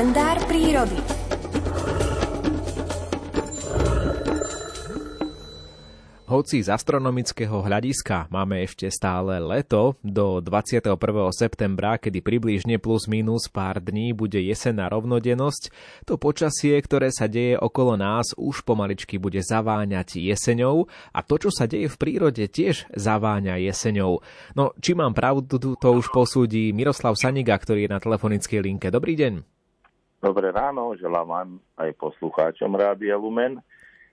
kalendár prírody. Hoci z astronomického hľadiska máme ešte stále leto do 21. septembra, kedy približne plus minus pár dní bude jesená rovnodennosť, to počasie, ktoré sa deje okolo nás, už pomaličky bude zaváňať jeseňou a to, čo sa deje v prírode, tiež zaváňa jeseňou. No, či mám pravdu, to už posúdi Miroslav Saniga, ktorý je na telefonickej linke. Dobrý deň. Dobré ráno, želám vám aj poslucháčom Rádia Lumen.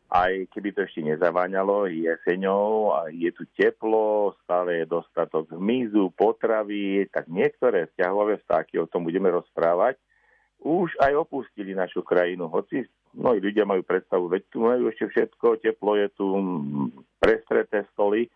Aj keby to ešte nezaváňalo jeseňou a je tu teplo, stále je dostatok hmyzu, potravy, tak niektoré vzťahové vtáky, o tom budeme rozprávať, už aj opustili našu krajinu, hoci mnohí ľudia majú predstavu, veď tu majú ešte všetko, teplo je tu, prestreté stoly,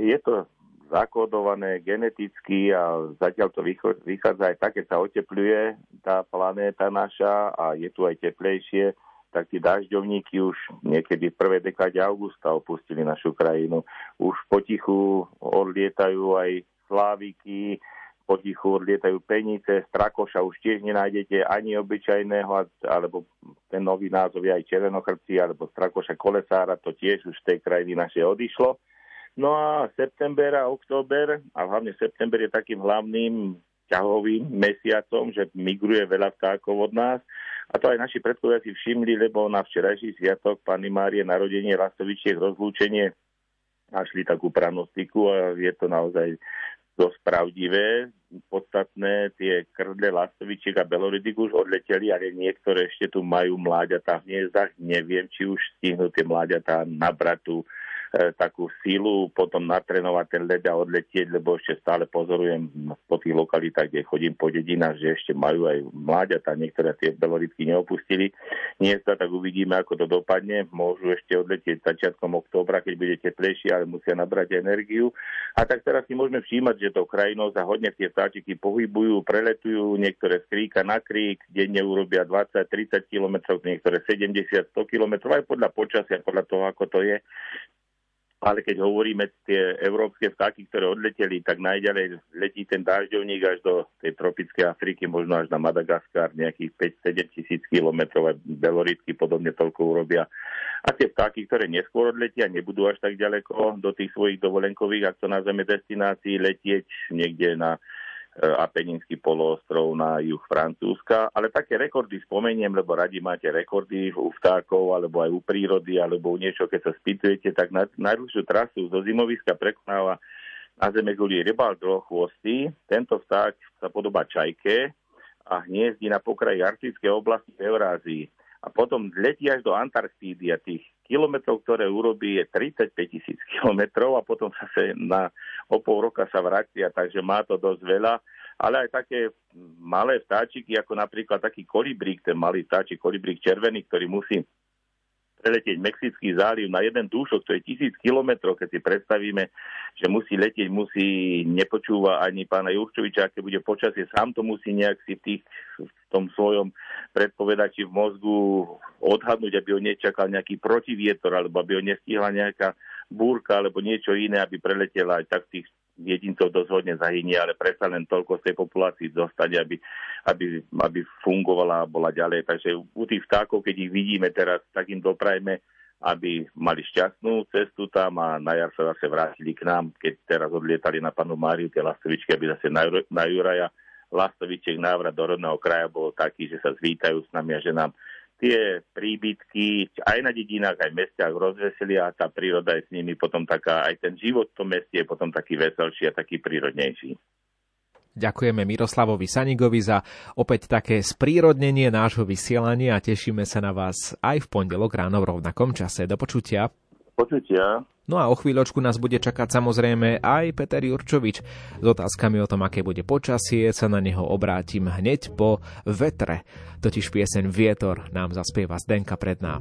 je to zakodované geneticky a zatiaľ to vychádza aj tak, keď sa otepluje tá planéta naša a je tu aj teplejšie, tak tí dažďovníky už niekedy v prvej dekáde augusta opustili našu krajinu. Už potichu odlietajú aj sláviky, potichu odlietajú penice, strakoša už tiež nenájdete ani obyčajného, alebo ten nový názov je aj červenochrci, alebo strakoša kolesára, to tiež už z tej krajiny našej odišlo. No a september a október, a hlavne september je takým hlavným ťahovým mesiacom, že migruje veľa vtákov od nás. A to aj naši predkovia si všimli, lebo na včerajší sviatok Pani Márie narodenie Lastovičiek rozlúčenie našli takú pranostiku a je to naozaj dosť pravdivé. Podstatné tie krdle lastovičiek a beloridik už odleteli, ale niektoré ešte tu majú mláďatá v hniezdach. Neviem, či už stihnú tie mláďatá nabrať tú takú sílu, potom natrenovať ten led a odletieť, lebo ešte stále pozorujem po tých lokalitách, kde chodím po dedinách, že ešte majú aj mláďata, niektoré tie belorytky neopustili. Nie sa tak uvidíme, ako to dopadne. Môžu ešte odletieť začiatkom októbra, keď bude teplejšie, ale musia nabrať energiu. A tak teraz si môžeme všímať, že to krajinou sa hodne tie vtáčiky pohybujú, preletujú, niektoré z kríka na krík, denne urobia 20-30 km, niektoré 70-100 km, aj podľa počasia, podľa toho, ako to je ale keď hovoríme tie európske vtáky, ktoré odleteli, tak najďalej letí ten dážďovník až do tej tropickej Afriky, možno až na Madagaskar, nejakých 5-7 tisíc kilometrov, aj beloritky podobne toľko urobia. A tie vtáky, ktoré neskôr odletia, nebudú až tak ďaleko do tých svojich dovolenkových, ak to nazveme destinácií, letieť niekde na Apeninský poloostrov na juh Francúzska, ale také rekordy spomeniem, lebo radi máte rekordy u vtákov, alebo aj u prírody, alebo u niečo, keď sa spýtujete, tak na, najdlhšiu trasu zo zimoviska prekonáva na zeme guli rybal chvostí. Tento vták sa podobá čajke a hniezdi na pokraji arktickej oblasti v Eurázii a potom letí až do Antarktídy a tých kilometrov, ktoré urobí, je 35 tisíc kilometrov a potom zase na o pol roka sa vracia, takže má to dosť veľa. Ale aj také malé vtáčiky, ako napríklad taký kolibrík, ten malý vtáčik kolibrík červený, ktorý musí preletieť Mexický záliv na jeden dúšok, to je tisíc kilometrov, keď si predstavíme, že musí letieť, musí, nepočúva ani pána Jurčoviča, aké bude počasie, sám to musí nejak si v, tých, v tom svojom predpovedači v mozgu odhadnúť, aby ho nečakal nejaký protivietor, alebo aby ho nestihla nejaká búrka, alebo niečo iné, aby preletela aj tak tých jedincov dosť hodne zahynie, ale predsa len toľko z tej populácii zostane, aby, aby, aby fungovala a bola ďalej. Takže u tých vtákov, keď ich vidíme teraz, tak im doprajme, aby mali šťastnú cestu tam a na jar sa zase vrátili k nám, keď teraz odlietali na panu Máriu tie lastovičky, aby zase na, na Juraja lastovičiek návrat do rodného kraja bol taký, že sa zvítajú s nami a že nám tie príbytky aj na dedinách, aj v mestiach rozveselia a tá príroda je s nimi potom taká, aj ten život v tom meste je potom taký veselší a taký prírodnejší. Ďakujeme Miroslavovi Sanigovi za opäť také sprírodnenie nášho vysielania a tešíme sa na vás aj v pondelok ráno v rovnakom čase. Do počutia. Počutia. No a o chvíľočku nás bude čakať samozrejme aj Peter Jurčovič. S otázkami o tom, aké bude počasie, sa na neho obrátim hneď po vetre. Totiž pieseň Vietor nám zaspieva Zdenka Predná.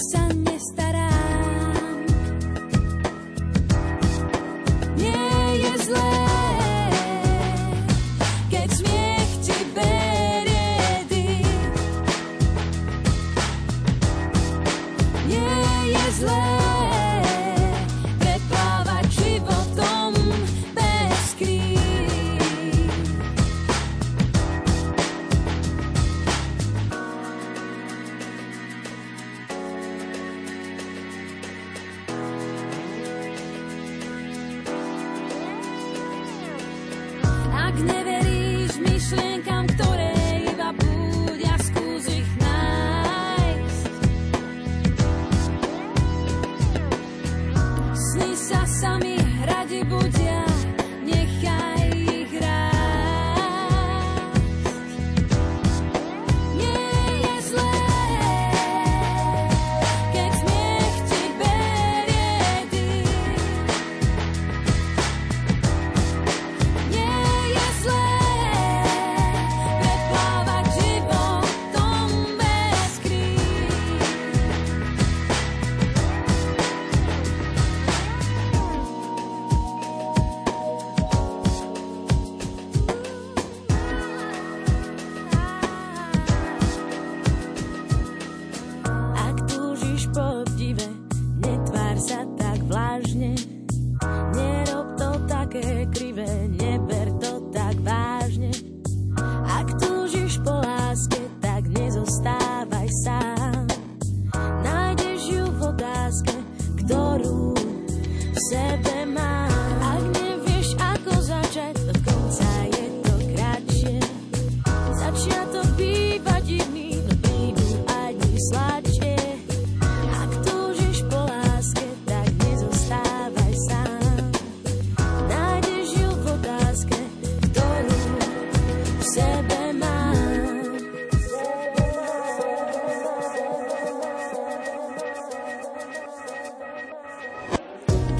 sun. never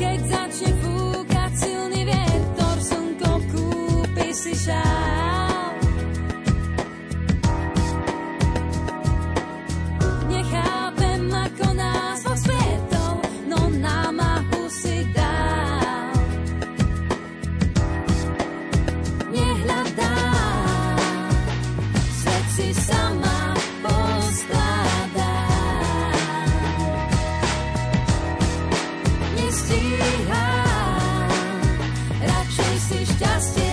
que exagera. si šťastie.